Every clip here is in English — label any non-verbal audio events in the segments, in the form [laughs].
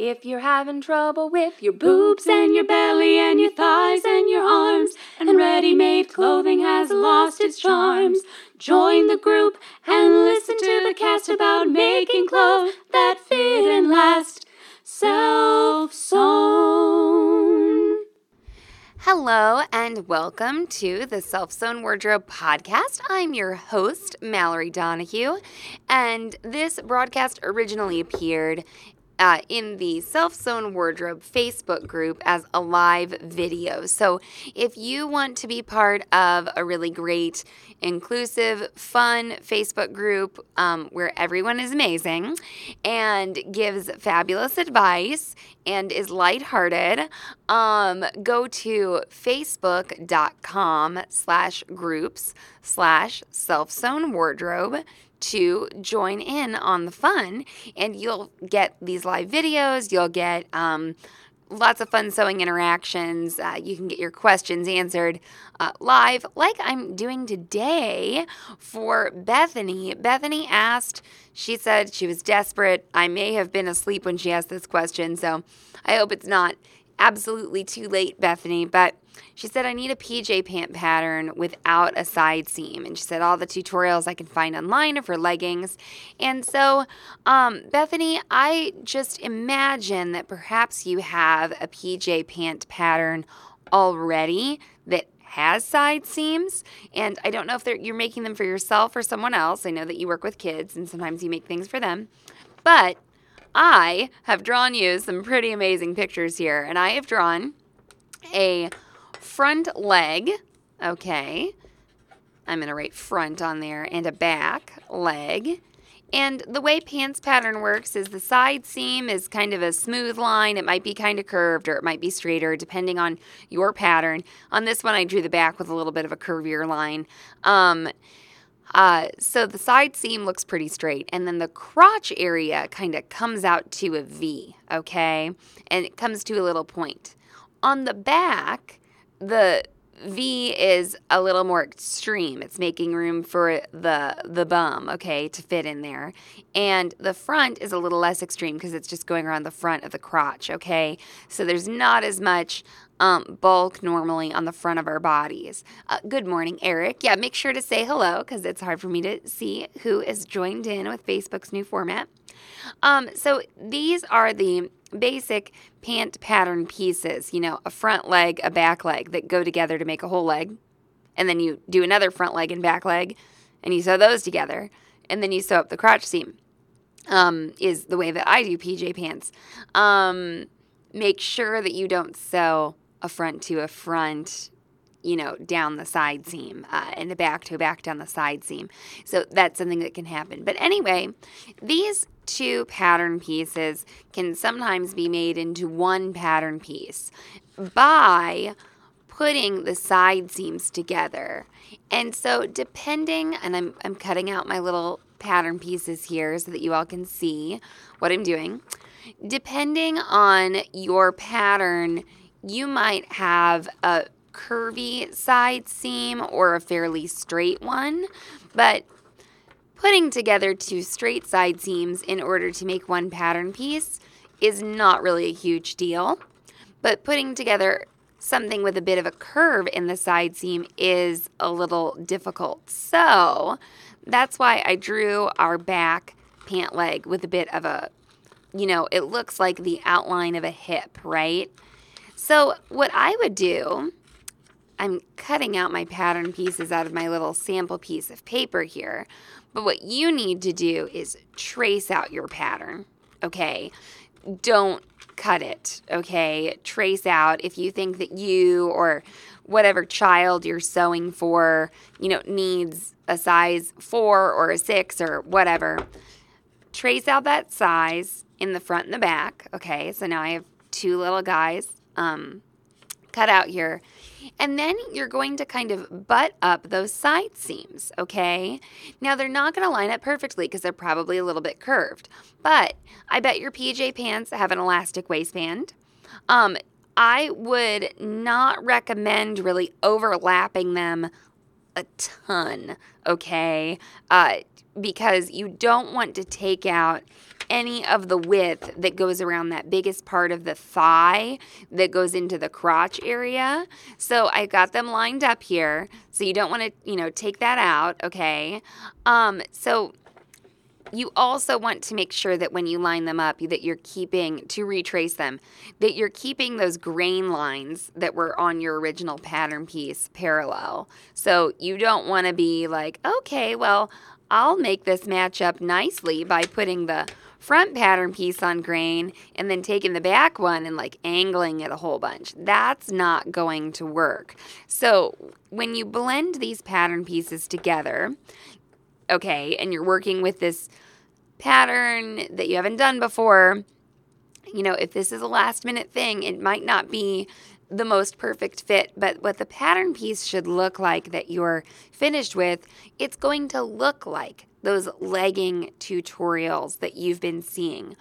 If you're having trouble with your boobs and your belly and your thighs and your arms, and ready made clothing has lost its charms, join the group and listen to the cast about making clothes that fit and last. Self sewn. Hello and welcome to the Self Sewn Wardrobe Podcast. I'm your host, Mallory Donahue, and this broadcast originally appeared uh, in the Self Sewn Wardrobe Facebook group as a live video. So if you want to be part of a really great, inclusive, fun Facebook group um, where everyone is amazing and gives fabulous advice and is lighthearted, um, go to facebook.com slash groups slash self sewn wardrobe to join in on the fun. And you'll get these live videos, you'll get um, lots of fun sewing interactions. Uh, you can get your questions answered uh, live, like I'm doing today for Bethany. Bethany asked, she said she was desperate. I may have been asleep when she asked this question, so I hope it's not absolutely too late, Bethany, but she said, I need a PJ pant pattern without a side seam. And she said, all the tutorials I can find online are for leggings. And so, um, Bethany, I just imagine that perhaps you have a PJ pant pattern already that has side seams and i don't know if you're making them for yourself or someone else i know that you work with kids and sometimes you make things for them but I have drawn you some pretty amazing pictures here, and I have drawn a front leg, okay? I'm going to write front on there, and a back leg. And the way pants pattern works is the side seam is kind of a smooth line. It might be kind of curved or it might be straighter depending on your pattern. On this one, I drew the back with a little bit of a curvier line. Um, uh, so the side seam looks pretty straight, and then the crotch area kind of comes out to a V, okay? And it comes to a little point. On the back, the V is a little more extreme. It's making room for the the bum, okay, to fit in there. And the front is a little less extreme because it's just going around the front of the crotch, okay? So there's not as much um, bulk normally on the front of our bodies. Uh, good morning, Eric. Yeah, make sure to say hello because it's hard for me to see who is joined in with Facebook's new format. Um, so these are the basic pant pattern pieces, you know, a front leg, a back leg that go together to make a whole leg. And then you do another front leg and back leg and you sew those together. And then you sew up the crotch seam, um, is the way that I do PJ pants. Um, make sure that you don't sew front to a front you know, down the side seam uh, and a back to a back down the side seam. So that's something that can happen. But anyway, these two pattern pieces can sometimes be made into one pattern piece by putting the side seams together. And so depending, and I'm, I'm cutting out my little pattern pieces here so that you all can see what I'm doing. Depending on your pattern, you might have a curvy side seam or a fairly straight one, but putting together two straight side seams in order to make one pattern piece is not really a huge deal. But putting together something with a bit of a curve in the side seam is a little difficult. So that's why I drew our back pant leg with a bit of a, you know, it looks like the outline of a hip, right? So, what I would do, I'm cutting out my pattern pieces out of my little sample piece of paper here, but what you need to do is trace out your pattern, okay? Don't cut it, okay? Trace out if you think that you or whatever child you're sewing for, you know, needs a size four or a six or whatever. Trace out that size in the front and the back, okay? So now I have two little guys um, cut out here. And then you're going to kind of butt up those side seams, okay? Now they're not going to line up perfectly because they're probably a little bit curved, but I bet your PJ pants have an elastic waistband. Um, I would not recommend really overlapping them a ton, okay? Uh, because you don't want to take out any of the width that goes around that biggest part of the thigh that goes into the crotch area. So I got them lined up here. So you don't want to, you know, take that out, okay? Um, so you also want to make sure that when you line them up that you're keeping to retrace them that you're keeping those grain lines that were on your original pattern piece parallel so you don't want to be like okay well i'll make this match up nicely by putting the front pattern piece on grain and then taking the back one and like angling it a whole bunch. That's not going to work. So, when you blend these pattern pieces together, okay, and you're working with this pattern that you haven't done before, you know, if this is a last minute thing, it might not be the most perfect fit, but what the pattern piece should look like that you're finished with, it's going to look like those legging tutorials that you've been seeing.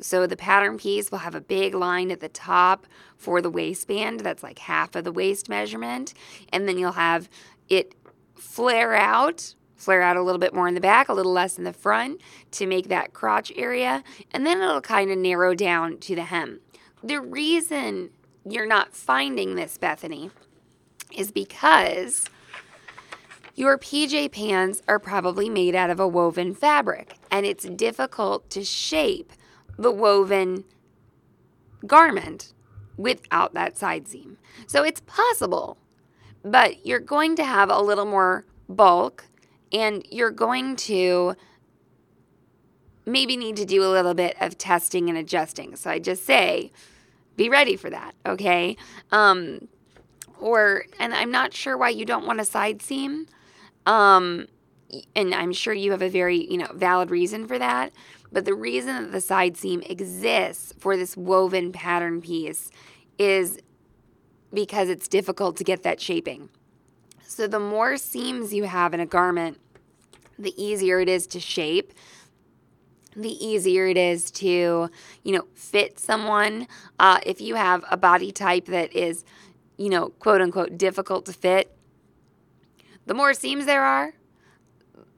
So the pattern piece will have a big line at the top for the waistband, that's like half of the waist measurement, and then you'll have it flare out flare out a little bit more in the back, a little less in the front to make that crotch area, and then it'll kind of narrow down to the hem. The reason you're not finding this, Bethany, is because your PJ pants are probably made out of a woven fabric, and it's difficult to shape the woven garment without that side seam. So it's possible, but you're going to have a little more bulk and you're going to maybe need to do a little bit of testing and adjusting. So I just say, be ready for that, okay? Um, or, and I'm not sure why you don't want a side seam. Um, and I'm sure you have a very, you know, valid reason for that. But the reason that the side seam exists for this woven pattern piece is because it's difficult to get that shaping. So the more seams you have in a garment, the easier it is to shape the easier it is to, you know, fit someone. Uh, if you have a body type that is, you know, quote unquote, difficult to fit, the more seams there are,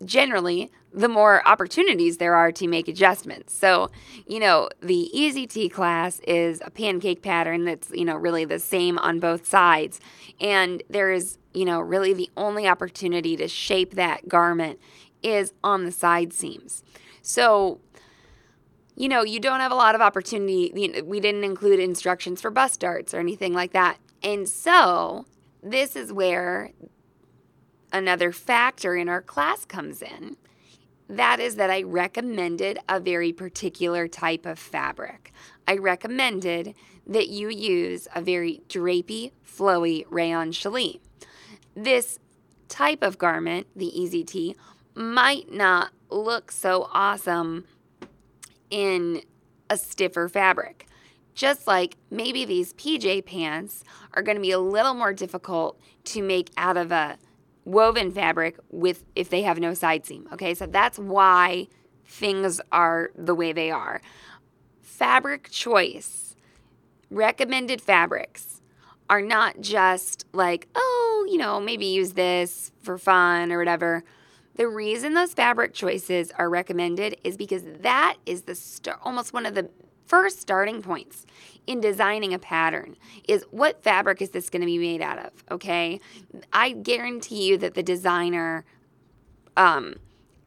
generally, the more opportunities there are to make adjustments. So, you know, the Easy Tee class is a pancake pattern that's, you know, really the same on both sides. And there is, you know, really the only opportunity to shape that garment is on the side seams. So, you know, you don't have a lot of opportunity. We didn't include instructions for bust darts or anything like that. And so, this is where another factor in our class comes in that is that I recommended a very particular type of fabric. I recommended that you use a very drapey, flowy rayon challis. This type of garment, the Easy Tee, might not look so awesome in a stiffer fabric. Just like maybe these PJ pants are going to be a little more difficult to make out of a woven fabric with if they have no side seam. Okay, so that's why things are the way they are. Fabric choice, recommended fabrics are not just like, oh, you know, maybe use this for fun or whatever. The reason those fabric choices are recommended is because that is the st- almost one of the first starting points in designing a pattern is what fabric is this going to be made out of okay? I guarantee you that the designer um,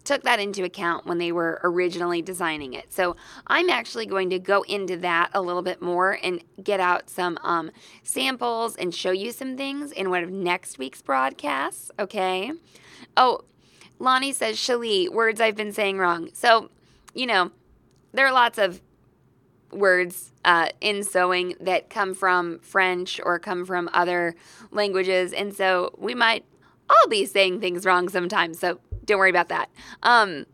took that into account when they were originally designing it. So i'm actually going to go into that a little bit more and get out some um, samples and show you some things in one of next week's broadcasts okay? Oh lonnie says challis words i've been saying wrong. So you know there are lots of words uh, in sewing that come from French or come from other languages. And so we might all be saying things wrong sometimes. So don't worry about that. Um,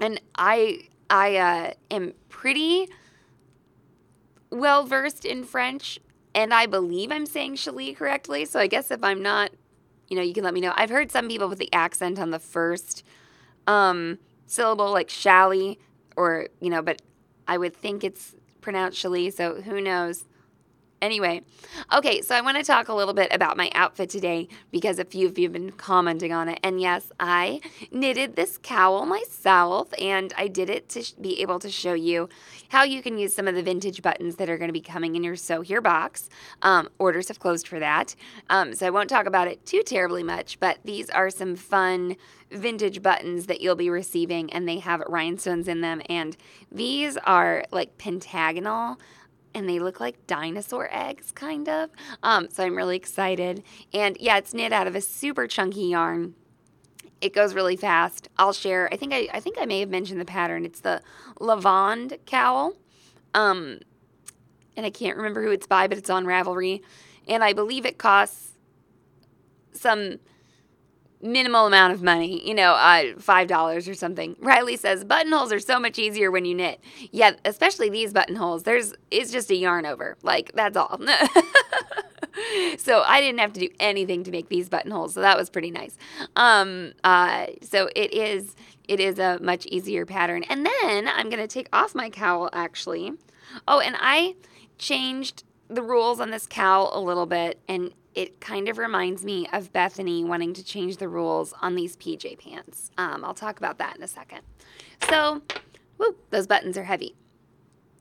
and I, I uh, am pretty well versed in French, and I believe I'm saying challis correctly. So I guess if I'm not, you know, you can let me know. I've heard some people with the accent on the first um, syllable, like shally, or, you know, but I would think it's pronounced Shali, so who knows? Anyway, okay, so I want to talk a little bit about my outfit today because a few of you have been commenting on it. And yes, I knitted this cowl myself and I did it to be able to show you how you can use some of the vintage buttons that are going to be coming in your Sew Here box. Um, orders have closed for that. Um, so I won't talk about it too terribly much, but these are some fun vintage buttons that you'll be receiving and they have rhinestones in them. And these are like pentagonal and they look like dinosaur eggs, kind of. Um, so I'm really excited. And yeah, it's knit out of a super chunky yarn. It goes really fast. I'll share. I think I, I think I may have mentioned the pattern. It's the Lavande cowl. Um, and I can't remember who it's by, but it's on Ravelry. And I believe it costs some minimal amount of money, you know, uh, $5 or something. Riley says buttonholes are so much easier when you knit. Yeah, especially these buttonholes. There's it's just a yarn over. Like that's all. [laughs] so I didn't have to do anything to make these buttonholes. So that was pretty nice. Um uh so it is it is a much easier pattern. And then I'm going to take off my cowl actually. Oh, and I changed the rules on this cow a little bit and it kind of reminds me of Bethany wanting to change the rules on these PJ pants. Um, I'll talk about that in a second. So, whoo, those buttons are heavy.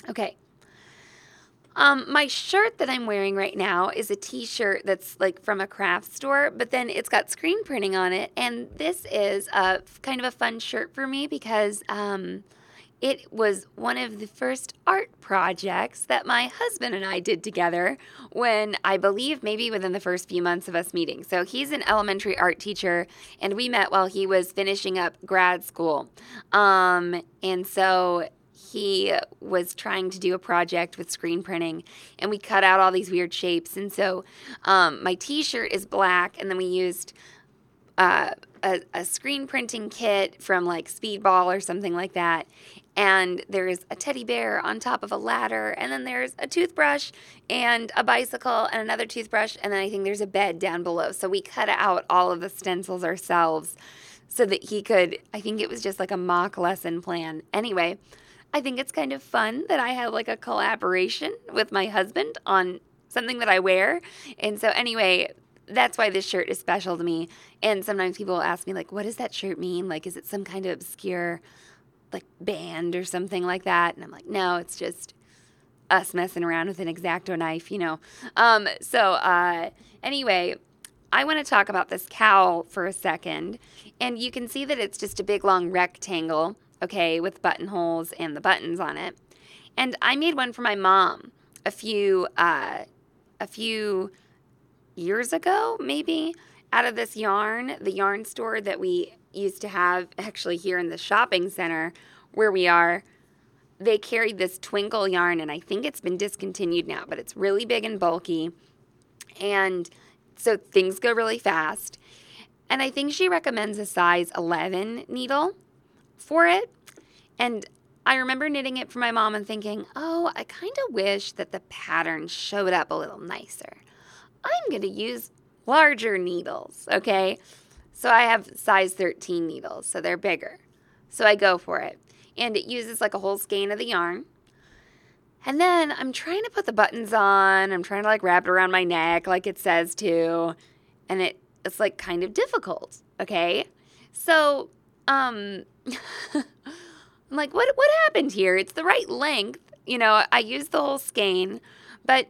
Okay. Um, my shirt that I'm wearing right now is a t-shirt that's like from a craft store, but then it's got screen printing on it. And this is a kind of a fun shirt for me because um, it was one of the first art projects that my husband and I did together when I believe maybe within the first few months of us meeting. So he's an elementary art teacher, and we met while he was finishing up grad school. Um, and so he was trying to do a project with screen printing and we cut out all these weird shapes and so um, my t-shirt is black and then we used uh, a, a, screen printing kit from like speedball or something like that and there's a teddy bear on top of a ladder, and then there's a toothbrush and a bicycle and another toothbrush, and then I think there's a bed down below. So we cut out all of the stencils ourselves so that he could, I think it was just like a mock lesson plan. Anyway, I think it's kind of fun that I have like a collaboration with my husband on something that I wear. And so, anyway, that's why this shirt is special to me. And sometimes people ask me, like, what does that shirt mean? Like, is it some kind of obscure like band or something like that. And I'm like, no, it's just us messing around with an exacto knife, you know. Um, so uh, anyway, I want to talk about this cowl for a second. And you can see that it's just a big long rectangle, okay, with buttonholes and the buttons on it. And I made one for my mom a few uh, a few years ago, maybe, out of this yarn, the yarn store that we used to have actually here in the shopping center where we are. They carried this twinkle yarn, and I think it's been discontinued now, but it's really big and bulky. And so things go really fast. And I think she recommends a size 11 needle for it. And I remember knitting it for my mom and thinking, oh, I kind of wish that the pattern showed up a little nicer. I'm going to use larger needles, okay? So I have size 13 needles, so they're bigger. So I go for it. And it uses like a whole skein of the yarn. And then I'm trying to put the buttons on. I'm trying to like wrap it around my neck like it says to. And it it's like kind of difficult, okay? So, um [laughs] I'm like what what happened here? It's the right length. You know, I used the whole skein, but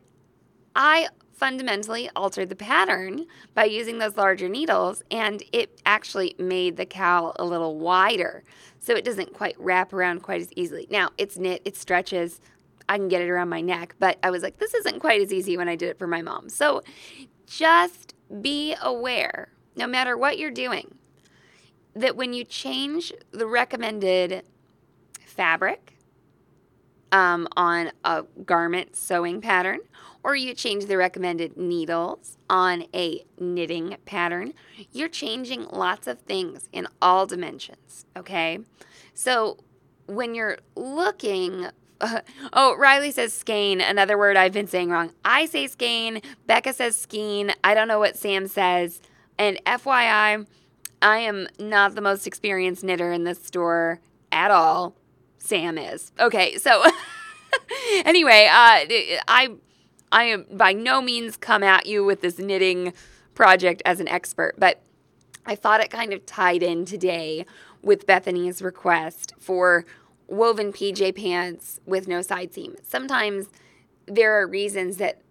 I fundamentally altered the pattern by using those larger needles and it actually made the cowl a little wider so it doesn't quite wrap around quite as easily. Now, it's knit, it stretches, I can get it around my neck, but I was like, this isn't quite as easy when I did it for my mom. So just be aware, no matter what you're doing, that when you change the recommended fabric um, on a garment sewing pattern or you change the recommended needles on a knitting pattern, you're changing lots of things in all dimensions, okay? So when you're looking uh, [laughs] oh, Riley says skein, another word I've been saying wrong. I say skein, Becca says skein. I don't know what Sam says. And FYI, I am not the most experienced knitter in this store at all. Sam is. Okay, so [laughs] anyway, uh, I I am by no means come at you with this knitting project as an expert, but I thought it kind of tied in today with Bethany's request for woven PJ pants with no side seam. Sometimes there are reasons that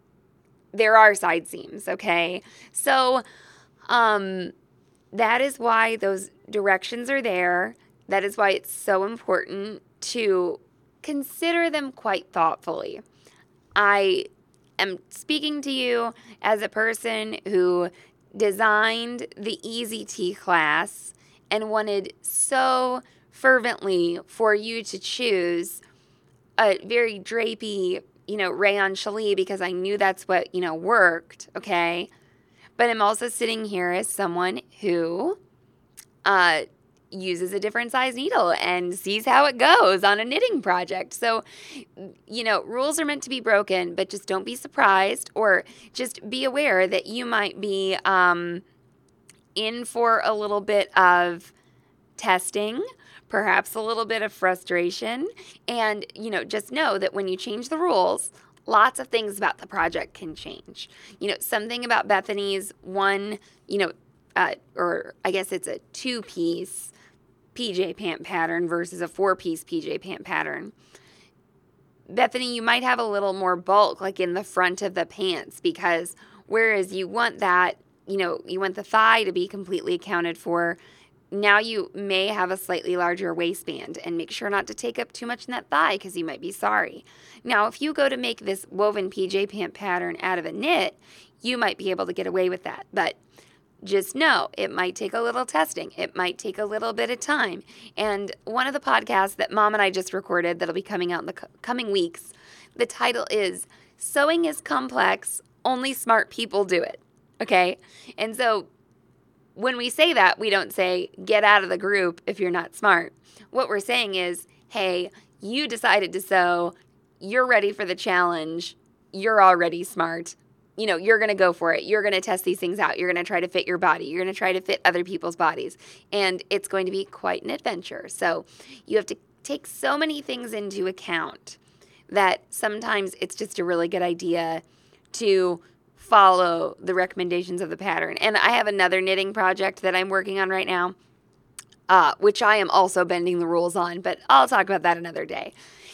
there are side seams, okay? So um that is why those directions are there. That is why it's so important to consider them quite thoughtfully. I am speaking to you as a person who designed the Easy Tee class and wanted so fervently for you to choose a very drapey, you know, rayon challis because I knew that's what, you know, worked, okay? But I'm also sitting here as someone who uh, uses a different size needle and sees how it goes on a knitting project. So, you know, rules are meant to be broken, but just don't be surprised or just be aware that you might be um, in for a little bit of testing. Perhaps a little bit of frustration. And, you know, just know that when you change the rules, lots of things about the project can change. You know, something about Bethany's one, you know, uh, or I guess it's a two piece PJ pant pattern versus a four piece PJ pant pattern. Bethany, you might have a little more bulk like in the front of the pants because whereas you want that, you know, you want the thigh to be completely accounted for, now you may have a slightly larger waistband and make sure not to take up too much in that thigh because you might be sorry. Now, if you go to make this woven PJ pant pattern out of a knit, you might be able to get away with that. But just know it might take a little testing. It might take a little bit of time. And one of the podcasts that mom and I just recorded that'll be coming out in the coming weeks, the title is Sewing is Complex, Only Smart People Do It. Okay? And so when we say that, we don't say get out of the group if you're not smart. What we're saying is, hey, you decided to sew, you're ready for the challenge, you're already smart you know, you're going to go for it. You're going to test these things out. You're going to try to fit your body. You're going to try to fit other people's bodies. And it's going to be quite an adventure. So you have to take so many things into account that sometimes it's just a really good idea to follow the recommendations of the pattern. And I have another knitting project that I'm working on right now, uh, which I am also bending the rules on, but I'll talk about that another day.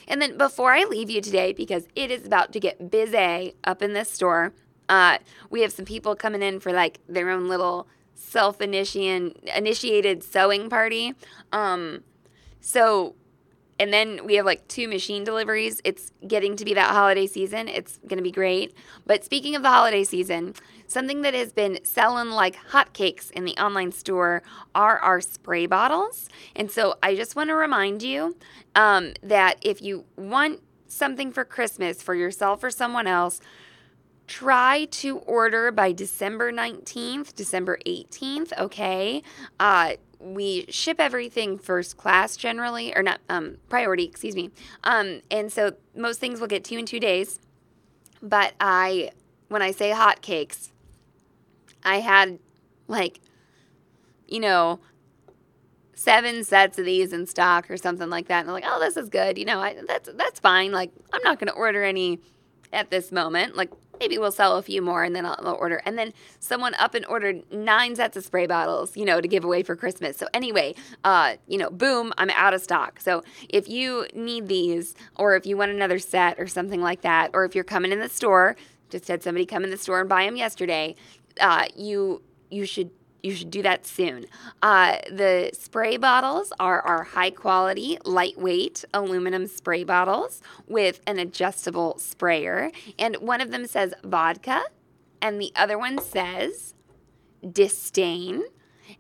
And then before I leave you today, because it is about to get busy up in this store, uh, we have some people coming in for like their own little self initiated sewing party. Um, so, and then we have like two machine deliveries. It's getting to be that holiday season. It's going to be great. But speaking of the holiday season, something that has been selling like hotcakes in the online store are our spray bottles. And so I just want to remind you um, that if you want something for Christmas for yourself or someone else, try to order by December 19th, December 18th, okay? Uh, we ship everything first class generally, or not um, priority, excuse me. Um, and so most things will get to you in two days. But I, when I say hot cakes, I had like, you know, seven sets of these in stock or something like that. And I'm like, oh, this is good. You know, I, that's that's fine. Like, I'm not going to order any at this moment. Like, maybe we'll sell a few more and then I'll, I'll, order. And then someone up and ordered nine sets of spray bottles, you know, to give away for Christmas. So anyway, uh, you know, boom, I'm out of stock. So if you need these, or if you want another set or something like that, or if you're coming in the store, just had somebody come in the store and buy them yesterday, uh, you you should you should do that soon. Uh, the spray bottles are our high quality, lightweight aluminum spray bottles with an adjustable sprayer. And one of them says vodka, and the other one says disdain.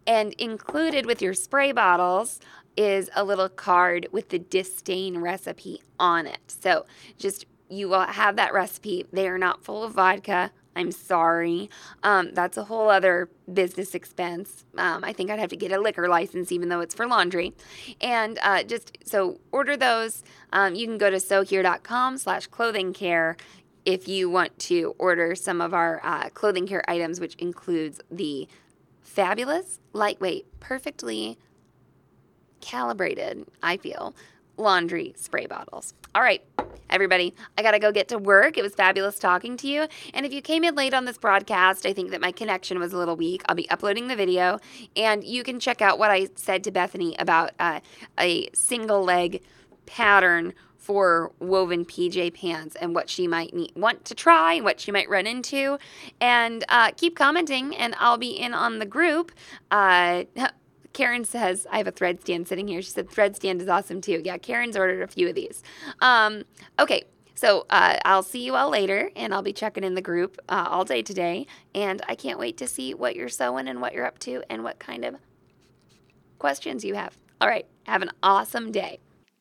And included with your spray bottles is a little card with the disdain recipe on it. So just you will have that recipe. They are not full of vodka I'm sorry. Um, that's a whole other business expense. Um, I think I'd have to get a liquor license, even though it's for laundry. And uh, just so order those. Um, you can go to sewhere.com slash clothing care if you want to order some of our uh, clothing care items, which includes the fabulous, lightweight, perfectly calibrated, I feel, laundry spray bottles. All right, everybody, I gotta go get to work. It was fabulous talking to you. And if you came in late on this broadcast, I think that my connection was a little weak. I'll be uploading the video, and you can check out what I said to Bethany about uh, a single leg pattern for woven PJ pants and what she might need, want to try, and what she might run into. And uh, keep commenting, and I'll be in on the group. Uh, Karen says, I have a thread stand sitting here. She said, thread stand is awesome too. Yeah, Karen's ordered a few of these. Um, okay, so uh, I'll see you all later, and I'll be checking in the group uh, all day today. And I can't wait to see what you're sewing and what you're up to and what kind of questions you have. All right, have an awesome day.